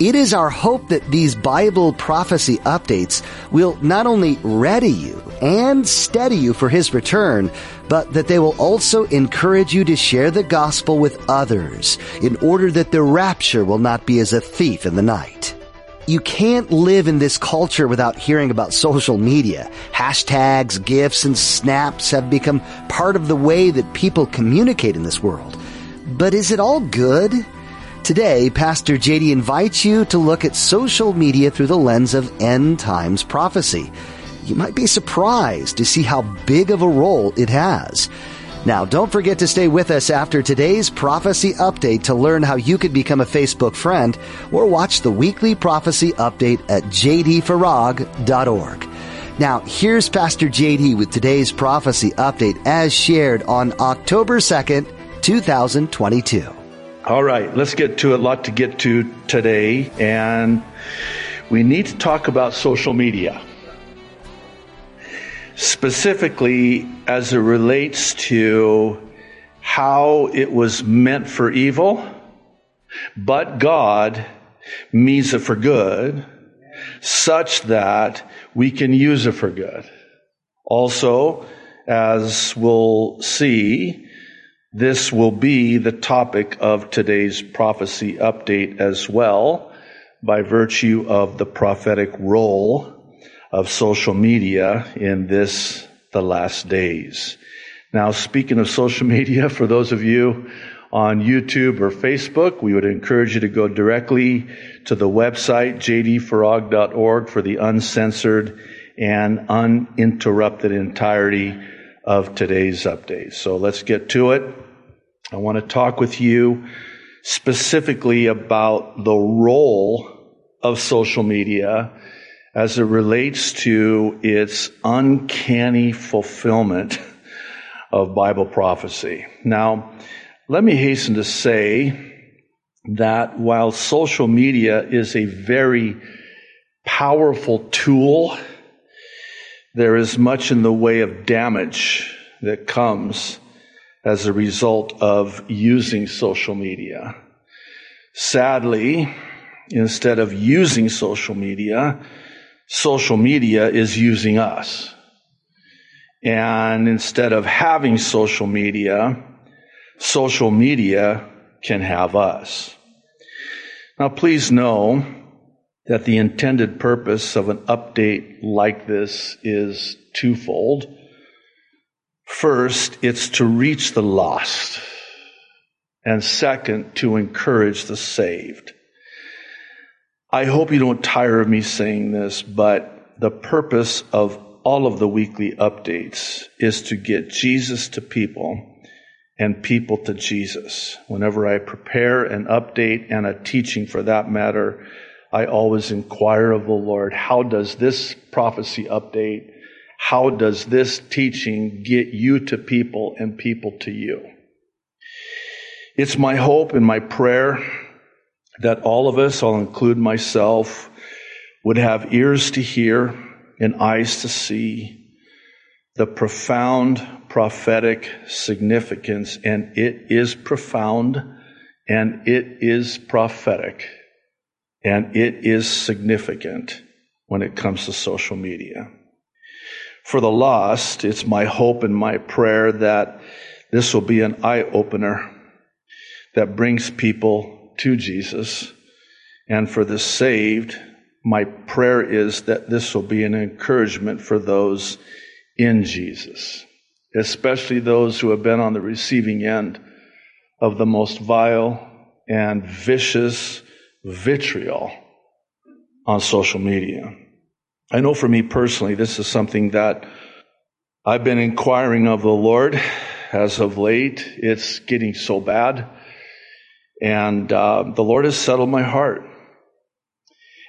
It is our hope that these Bible prophecy updates will not only ready you and steady you for His return, but that they will also encourage you to share the gospel with others in order that the rapture will not be as a thief in the night. You can't live in this culture without hearing about social media. Hashtags, GIFs, and snaps have become part of the way that people communicate in this world. But is it all good? Today, Pastor JD invites you to look at social media through the lens of end times prophecy. You might be surprised to see how big of a role it has. Now, don't forget to stay with us after today's prophecy update to learn how you could become a Facebook friend or watch the weekly prophecy update at jdfarag.org. Now, here's Pastor JD with today's prophecy update as shared on October 2nd, 2022. All right, let's get to a lot to get to today, and we need to talk about social media. Specifically, as it relates to how it was meant for evil, but God means it for good, such that we can use it for good. Also, as we'll see, this will be the topic of today's prophecy update as well, by virtue of the prophetic role of social media in this, the last days. Now, speaking of social media, for those of you on YouTube or Facebook, we would encourage you to go directly to the website, jdfarag.org, for the uncensored and uninterrupted entirety of today's update. So let's get to it. I want to talk with you specifically about the role of social media as it relates to its uncanny fulfillment of Bible prophecy. Now, let me hasten to say that while social media is a very powerful tool, there is much in the way of damage that comes as a result of using social media. Sadly, instead of using social media, social media is using us. And instead of having social media, social media can have us. Now, please know that the intended purpose of an update like this is twofold. First, it's to reach the lost. And second, to encourage the saved. I hope you don't tire of me saying this, but the purpose of all of the weekly updates is to get Jesus to people and people to Jesus. Whenever I prepare an update and a teaching for that matter, I always inquire of the Lord, how does this prophecy update, how does this teaching get you to people and people to you? It's my hope and my prayer that all of us, I'll include myself, would have ears to hear and eyes to see the profound prophetic significance, and it is profound and it is prophetic and it is significant when it comes to social media. For the lost, it's my hope and my prayer that this will be an eye opener that brings people to Jesus. And for the saved, my prayer is that this will be an encouragement for those in Jesus, especially those who have been on the receiving end of the most vile and vicious vitriol on social media. I know for me personally, this is something that I've been inquiring of the Lord as of late. It's getting so bad and uh, the Lord has settled my heart.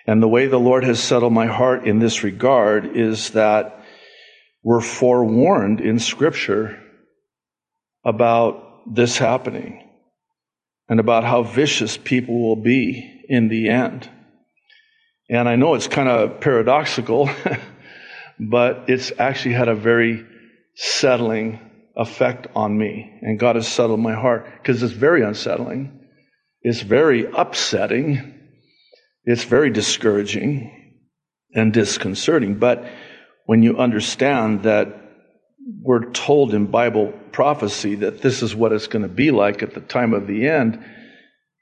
And the way the Lord has settled my heart in this regard is that we're forewarned in Scripture about this happening and about how vicious people will be in the end. And I know it's kind of paradoxical, but it's actually had a very settling effect on me. And God has settled my heart because it's very unsettling. It's very upsetting. It's very discouraging and disconcerting. But when you understand that we're told in Bible prophecy that this is what it's going to be like at the time of the end,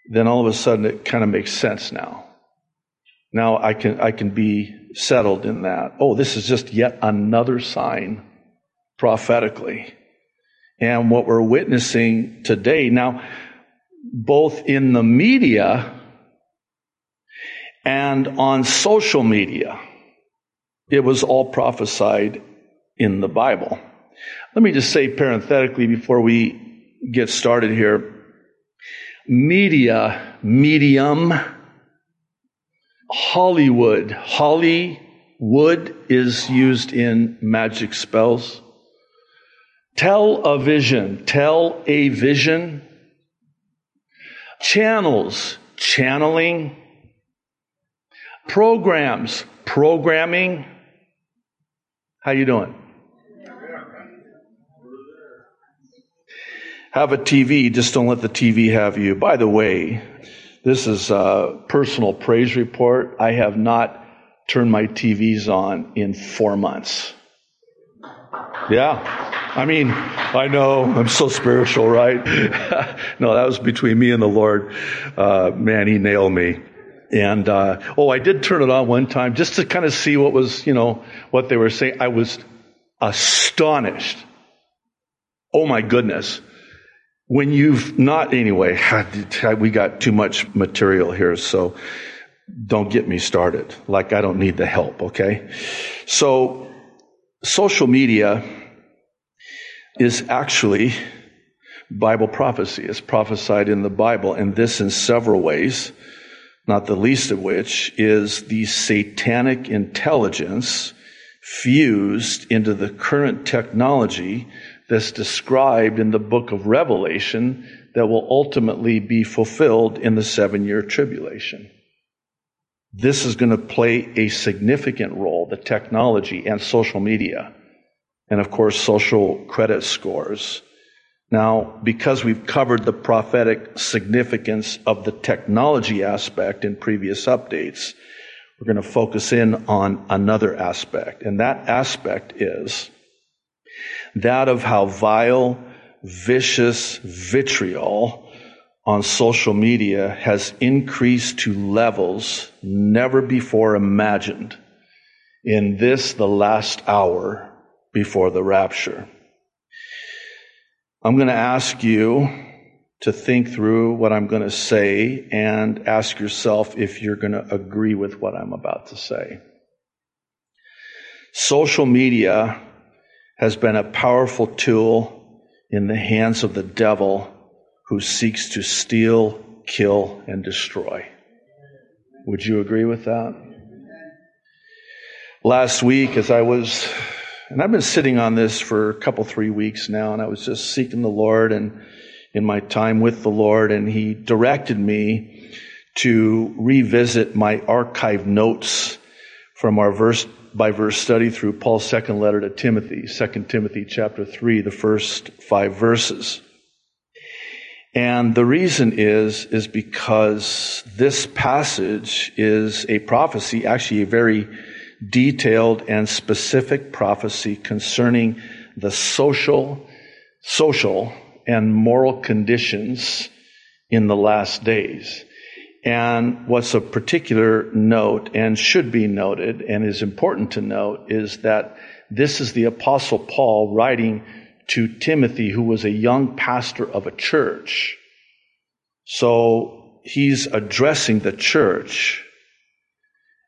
then all of a sudden it kind of makes sense now. Now I can, I can be settled in that. Oh, this is just yet another sign prophetically. And what we're witnessing today, now, both in the media and on social media, it was all prophesied in the Bible. Let me just say parenthetically before we get started here media, medium, Hollywood. Hollywood is used in magic spells. Tell a vision. Tell a vision. Channels. Channeling. Programs. Programming. How you doing? Have a TV, just don't let the TV have you. By the way, this is a personal praise report. I have not turned my TVs on in four months. Yeah. I mean, I know I'm so spiritual, right? no, that was between me and the Lord. Uh, man, he nailed me. And uh, oh, I did turn it on one time just to kind of see what was, you know, what they were saying. I was astonished. Oh my goodness. When you've not, anyway, we got too much material here, so don't get me started. Like I don't need the help, okay? So, social media is actually Bible prophecy. It's prophesied in the Bible, and this in several ways, not the least of which is the satanic intelligence fused into the current technology that's described in the book of Revelation that will ultimately be fulfilled in the seven year tribulation. This is going to play a significant role, the technology and social media and of course social credit scores. Now, because we've covered the prophetic significance of the technology aspect in previous updates, we're going to focus in on another aspect. And that aspect is that of how vile, vicious vitriol on social media has increased to levels never before imagined in this, the last hour before the rapture. I'm going to ask you to think through what I'm going to say and ask yourself if you're going to agree with what I'm about to say. Social media has been a powerful tool in the hands of the devil who seeks to steal, kill, and destroy. Would you agree with that? Last week, as I was and I've been sitting on this for a couple, three weeks now, and I was just seeking the Lord and in my time with the Lord, and He directed me to revisit my archive notes from our verse by verse study through Paul's second letter to Timothy, 2 Timothy chapter 3, the first five verses. And the reason is, is because this passage is a prophecy, actually a very detailed and specific prophecy concerning the social, social and moral conditions in the last days. And what's of particular note and should be noted and is important to note is that this is the apostle Paul writing to Timothy, who was a young pastor of a church. So he's addressing the church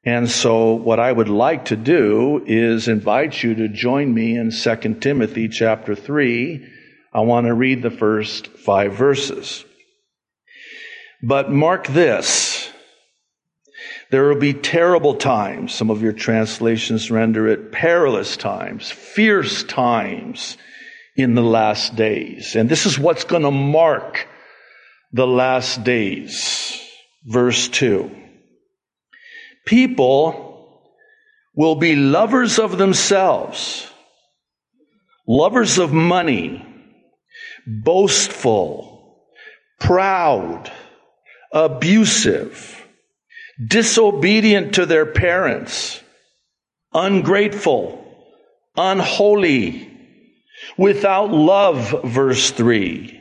and so what I would like to do is invite you to join me in 2 Timothy chapter 3. I want to read the first five verses. But mark this. There will be terrible times. Some of your translations render it perilous times, fierce times in the last days. And this is what's going to mark the last days. Verse 2. People will be lovers of themselves, lovers of money, boastful, proud, abusive disobedient to their parents, ungrateful, unholy, without love, verse 3,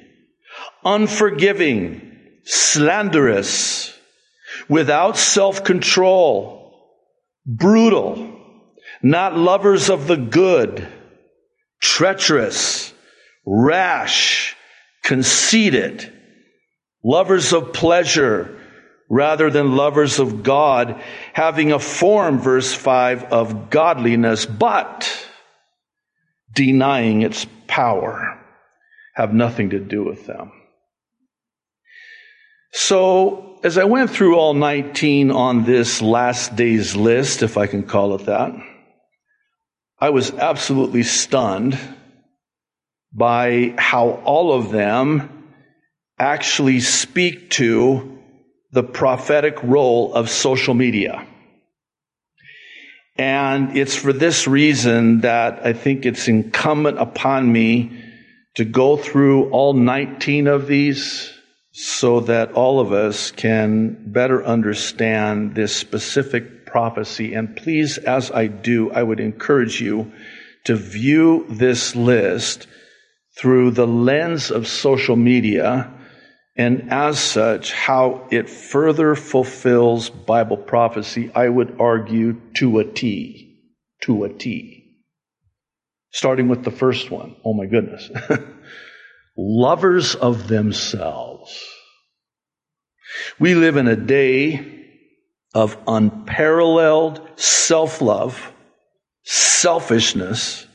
unforgiving, slanderous, without self control, brutal, not lovers of the good, treacherous, rash, conceited, lovers of pleasure rather than lovers of God, having a form, verse 5, of godliness, but denying its power, have nothing to do with them. So, as I went through all 19 on this last day's list, if I can call it that, I was absolutely stunned by how all of them actually speak to the prophetic role of social media. And it's for this reason that I think it's incumbent upon me to go through all 19 of these so that all of us can better understand this specific prophecy. And please, as I do, I would encourage you to view this list through the lens of social media and as such, how it further fulfills Bible prophecy, I would argue to a T. To a T. Starting with the first one. Oh my goodness. Lovers of themselves. We live in a day of unparalleled self love, selfishness,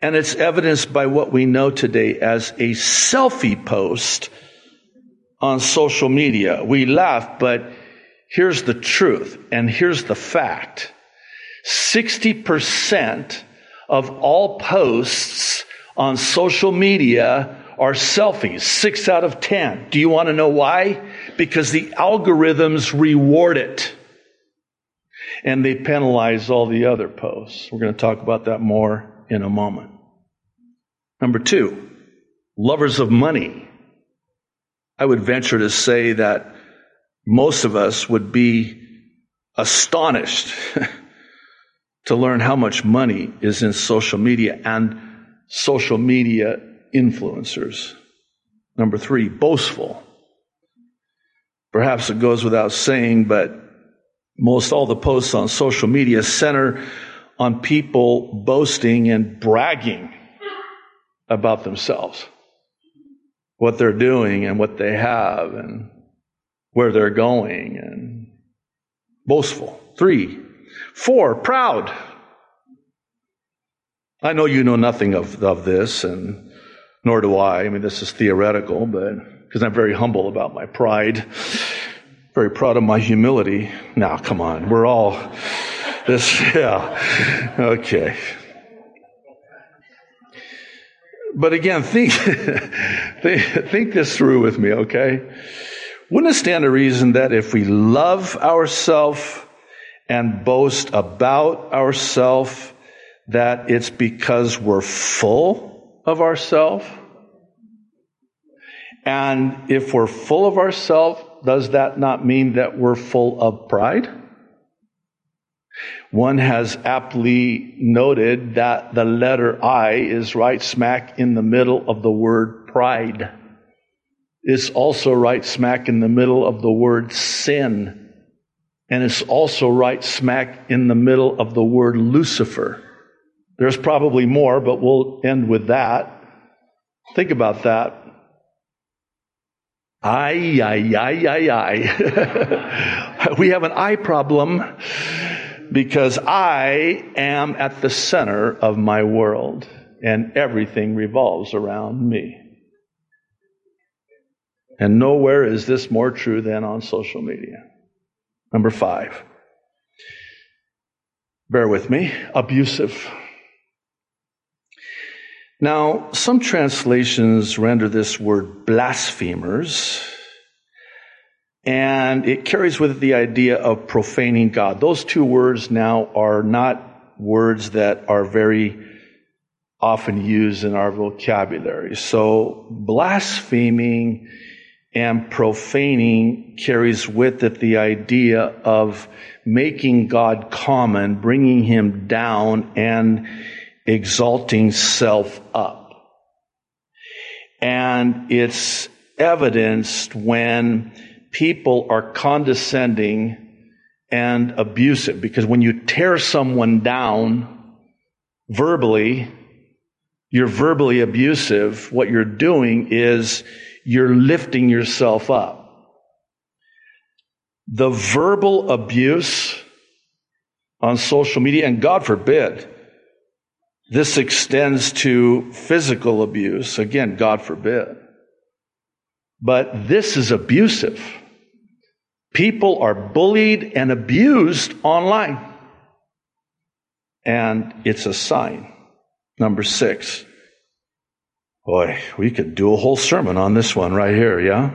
and it's evidenced by what we know today as a selfie post on social media. We laugh, but here's the truth and here's the fact. 60% of all posts on social media are selfies, six out of 10. Do you want to know why? Because the algorithms reward it and they penalize all the other posts. We're going to talk about that more in a moment. Number two, lovers of money. I would venture to say that most of us would be astonished to learn how much money is in social media and social media influencers. Number three, boastful. Perhaps it goes without saying, but most all the posts on social media center on people boasting and bragging about themselves, what they're doing and what they have and where they're going and boastful. Three. Four, proud. I know you know nothing of, of this and nor do I. I mean, this is theoretical, but because I'm very humble about my pride, very proud of my humility. Now, come on. We're all this, yeah. Okay. But again, think, think this through with me, okay? Wouldn't it stand to reason that if we love ourselves and boast about ourselves, that it's because we're full of ourselves? And if we're full of ourselves, does that not mean that we're full of pride? One has aptly noted that the letter I is right smack in the middle of the word pride. It's also right smack in the middle of the word sin. And it's also right smack in the middle of the word Lucifer. There's probably more, but we'll end with that. Think about that. I, I, I, I, I. we have an eye problem because I am at the center of my world and everything revolves around me. And nowhere is this more true than on social media. Number five. Bear with me. Abusive. Now, some translations render this word blasphemers, and it carries with it the idea of profaning God. Those two words now are not words that are very often used in our vocabulary. So, blaspheming and profaning carries with it the idea of making God common, bringing him down, and exalting self up. And it's evidenced when people are condescending and abusive because when you tear someone down verbally, you're verbally abusive. What you're doing is you're lifting yourself up. The verbal abuse on social media, and God forbid, this extends to physical abuse. Again, God forbid. But this is abusive. People are bullied and abused online. And it's a sign. Number six. Boy, we could do a whole sermon on this one right here, yeah?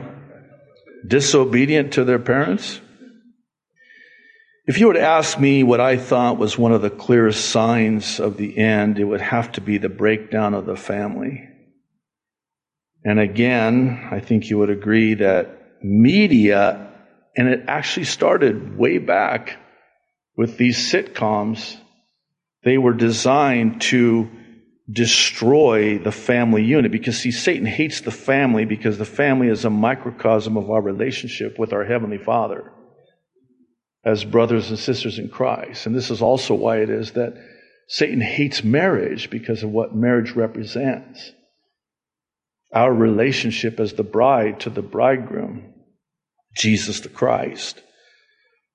Disobedient to their parents? If you would ask me what I thought was one of the clearest signs of the end, it would have to be the breakdown of the family. And again, I think you would agree that media, and it actually started way back with these sitcoms, they were designed to destroy the family unit because see, Satan hates the family because the family is a microcosm of our relationship with our Heavenly Father as brothers and sisters in Christ. And this is also why it is that Satan hates marriage because of what marriage represents. Our relationship as the bride to the bridegroom, Jesus the Christ.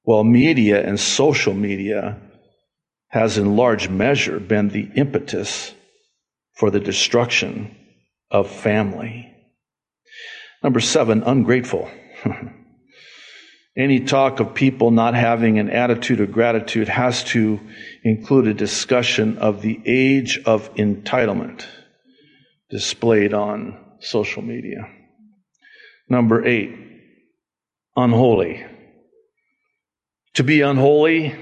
Well, media and social media has in large measure been the impetus for the destruction of family. Number seven, ungrateful. Any talk of people not having an attitude of gratitude has to include a discussion of the age of entitlement displayed on social media. Number eight, unholy. To be unholy,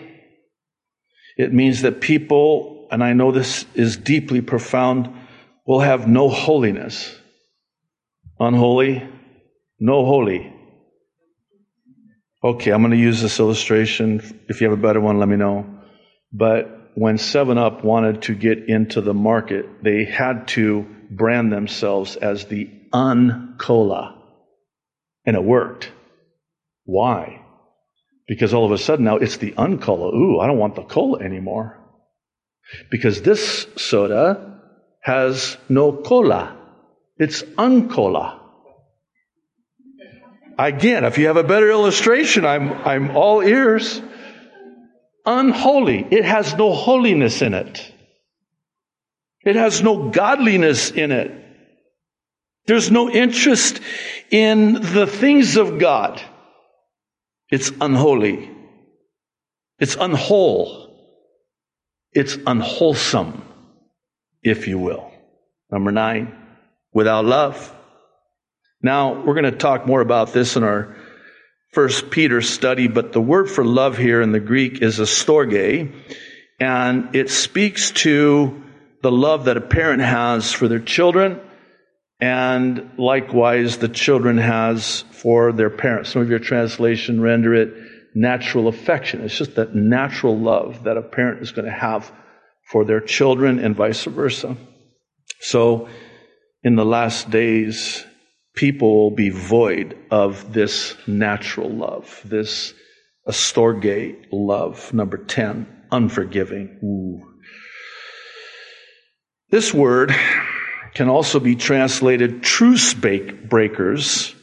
it means that people, and I know this is deeply profound, will have no holiness. Unholy, no holy. Okay, I'm going to use this illustration. If you have a better one, let me know. But when 7 Up wanted to get into the market, they had to brand themselves as the uncola. And it worked. Why? Because all of a sudden now it's the uncola. Ooh, I don't want the cola anymore. Because this soda has no cola. It's uncola. Again, if you have a better illustration, I'm, I'm all ears. Unholy. It has no holiness in it. It has no godliness in it. There's no interest in the things of God. It's unholy. It's unwhole. It's unwholesome, if you will. Number nine, without love. Now, we're going to talk more about this in our first Peter study, but the word for love here in the Greek is storge, and it speaks to the love that a parent has for their children, and likewise the children has for their parents. Some of your translation render it natural affection. It's just that natural love that a parent is going to have for their children and vice versa. So, in the last days, people will be void of this natural love, this storge love. Number 10, unforgiving. Ooh. This word can also be translated truce breakers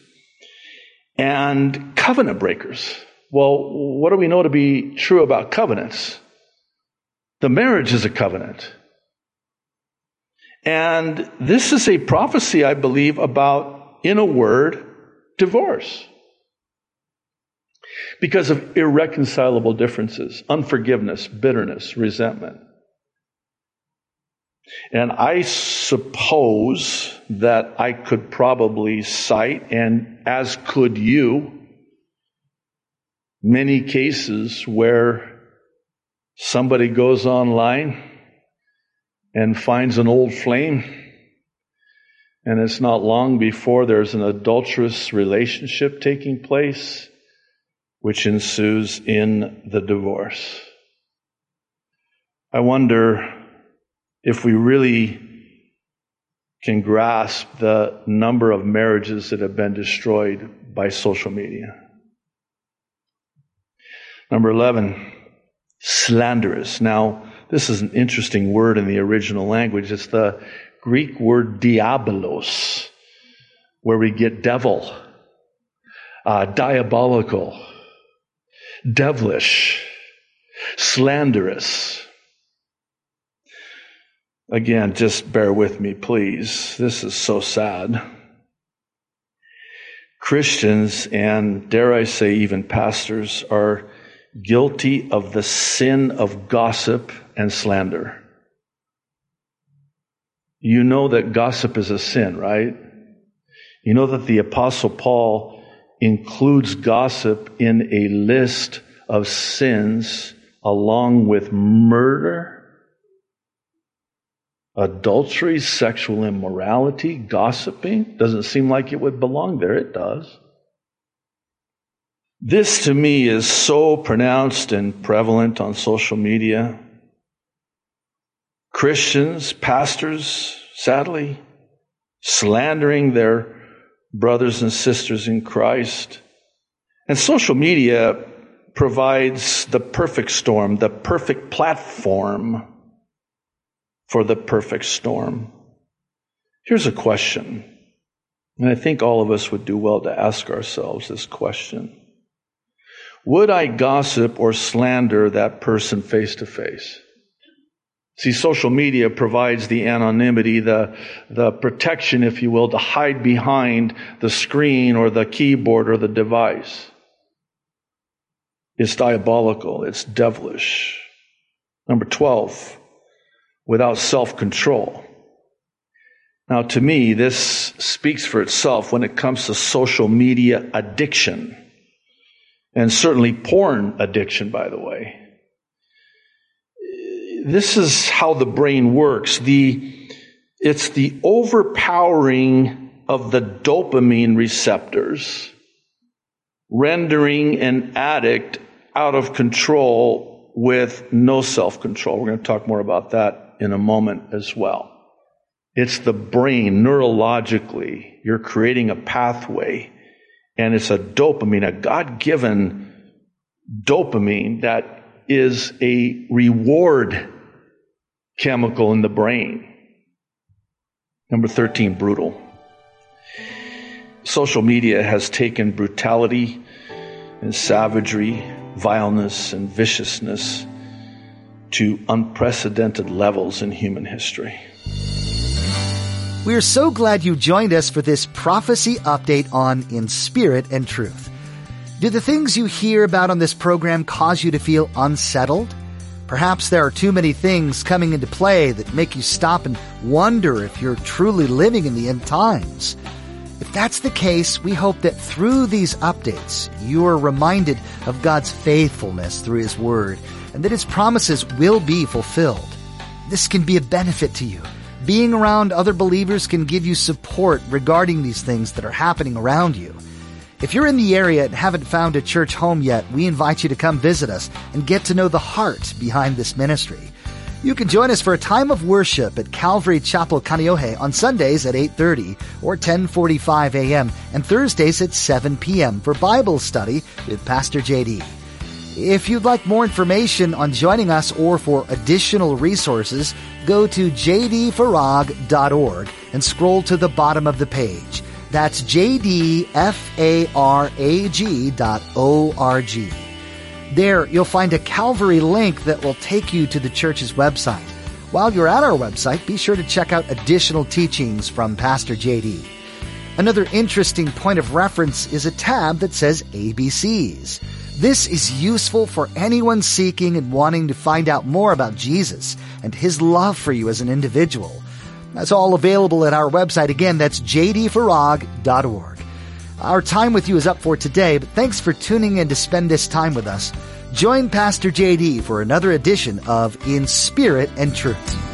and covenant breakers. Well, what do we know to be true about covenants? The marriage is a covenant. And this is a prophecy, I believe, about in a word, divorce. because of irreconcilable differences, unforgiveness, bitterness, resentment. And I suppose that I could probably cite, and as could you, many cases where somebody goes online and finds an old flame, and it's not long before there's an adulterous relationship taking place, which ensues in the divorce. I wonder if we really can grasp the number of marriages that have been destroyed by social media. Number 11, slanderous. Now, this is an interesting word in the original language. It's the Greek word diabolos, where we get devil, uh, diabolical, devilish, slanderous. Again, just bear with me, please. This is so sad. Christians, and dare I say even pastors, are guilty of the sin of gossip and slander. You know that gossip is a sin, right? You know that the Apostle Paul includes gossip in a list of sins along with murder Adultery, sexual immorality, gossiping doesn't seem like it would belong there. It does. This to me is so pronounced and prevalent on social media. Christians, pastors, sadly, slandering their brothers and sisters in Christ. And social media provides the perfect storm, the perfect platform for the perfect storm. Here's a question, and I think all of us would do well to ask ourselves this question Would I gossip or slander that person face to face? See, social media provides the anonymity, the, the protection, if you will, to hide behind the screen or the keyboard or the device. It's diabolical. It's devilish. Number 12 without self control. Now, to me, this speaks for itself when it comes to social media addiction, and certainly porn addiction, by the way. This is how the brain works. The, it's the overpowering of the dopamine receptors, rendering an addict out of control with no self control. We're going to talk more about that in a moment as well. It's the brain neurologically. You're creating a pathway and it's a dopamine, a God given dopamine that is a reward chemical in the brain. Number 13, brutal. Social media has taken brutality and savagery, vileness and viciousness to unprecedented levels in human history. We are so glad you joined us for this prophecy update on In Spirit and Truth. Do the things you hear about on this program cause you to feel unsettled? Perhaps there are too many things coming into play that make you stop and wonder if you're truly living in the end times. If that's the case, we hope that through these updates, you are reminded of God's faithfulness through His Word and that His promises will be fulfilled. This can be a benefit to you. Being around other believers can give you support regarding these things that are happening around you. If you're in the area and haven't found a church home yet, we invite you to come visit us and get to know the heart behind this ministry. You can join us for a time of worship at Calvary Chapel Kaneohe on Sundays at 8:30 or 10:45 a.m. and Thursdays at 7 p.m. for Bible study with Pastor JD. If you'd like more information on joining us or for additional resources, go to jdfarag.org and scroll to the bottom of the page. That's jdfarag.org. There, you'll find a Calvary link that will take you to the church's website. While you're at our website, be sure to check out additional teachings from Pastor JD. Another interesting point of reference is a tab that says ABCs. This is useful for anyone seeking and wanting to find out more about Jesus and his love for you as an individual. That's all available at our website. Again, that's jdfarag.org. Our time with you is up for today, but thanks for tuning in to spend this time with us. Join Pastor JD for another edition of In Spirit and Truth.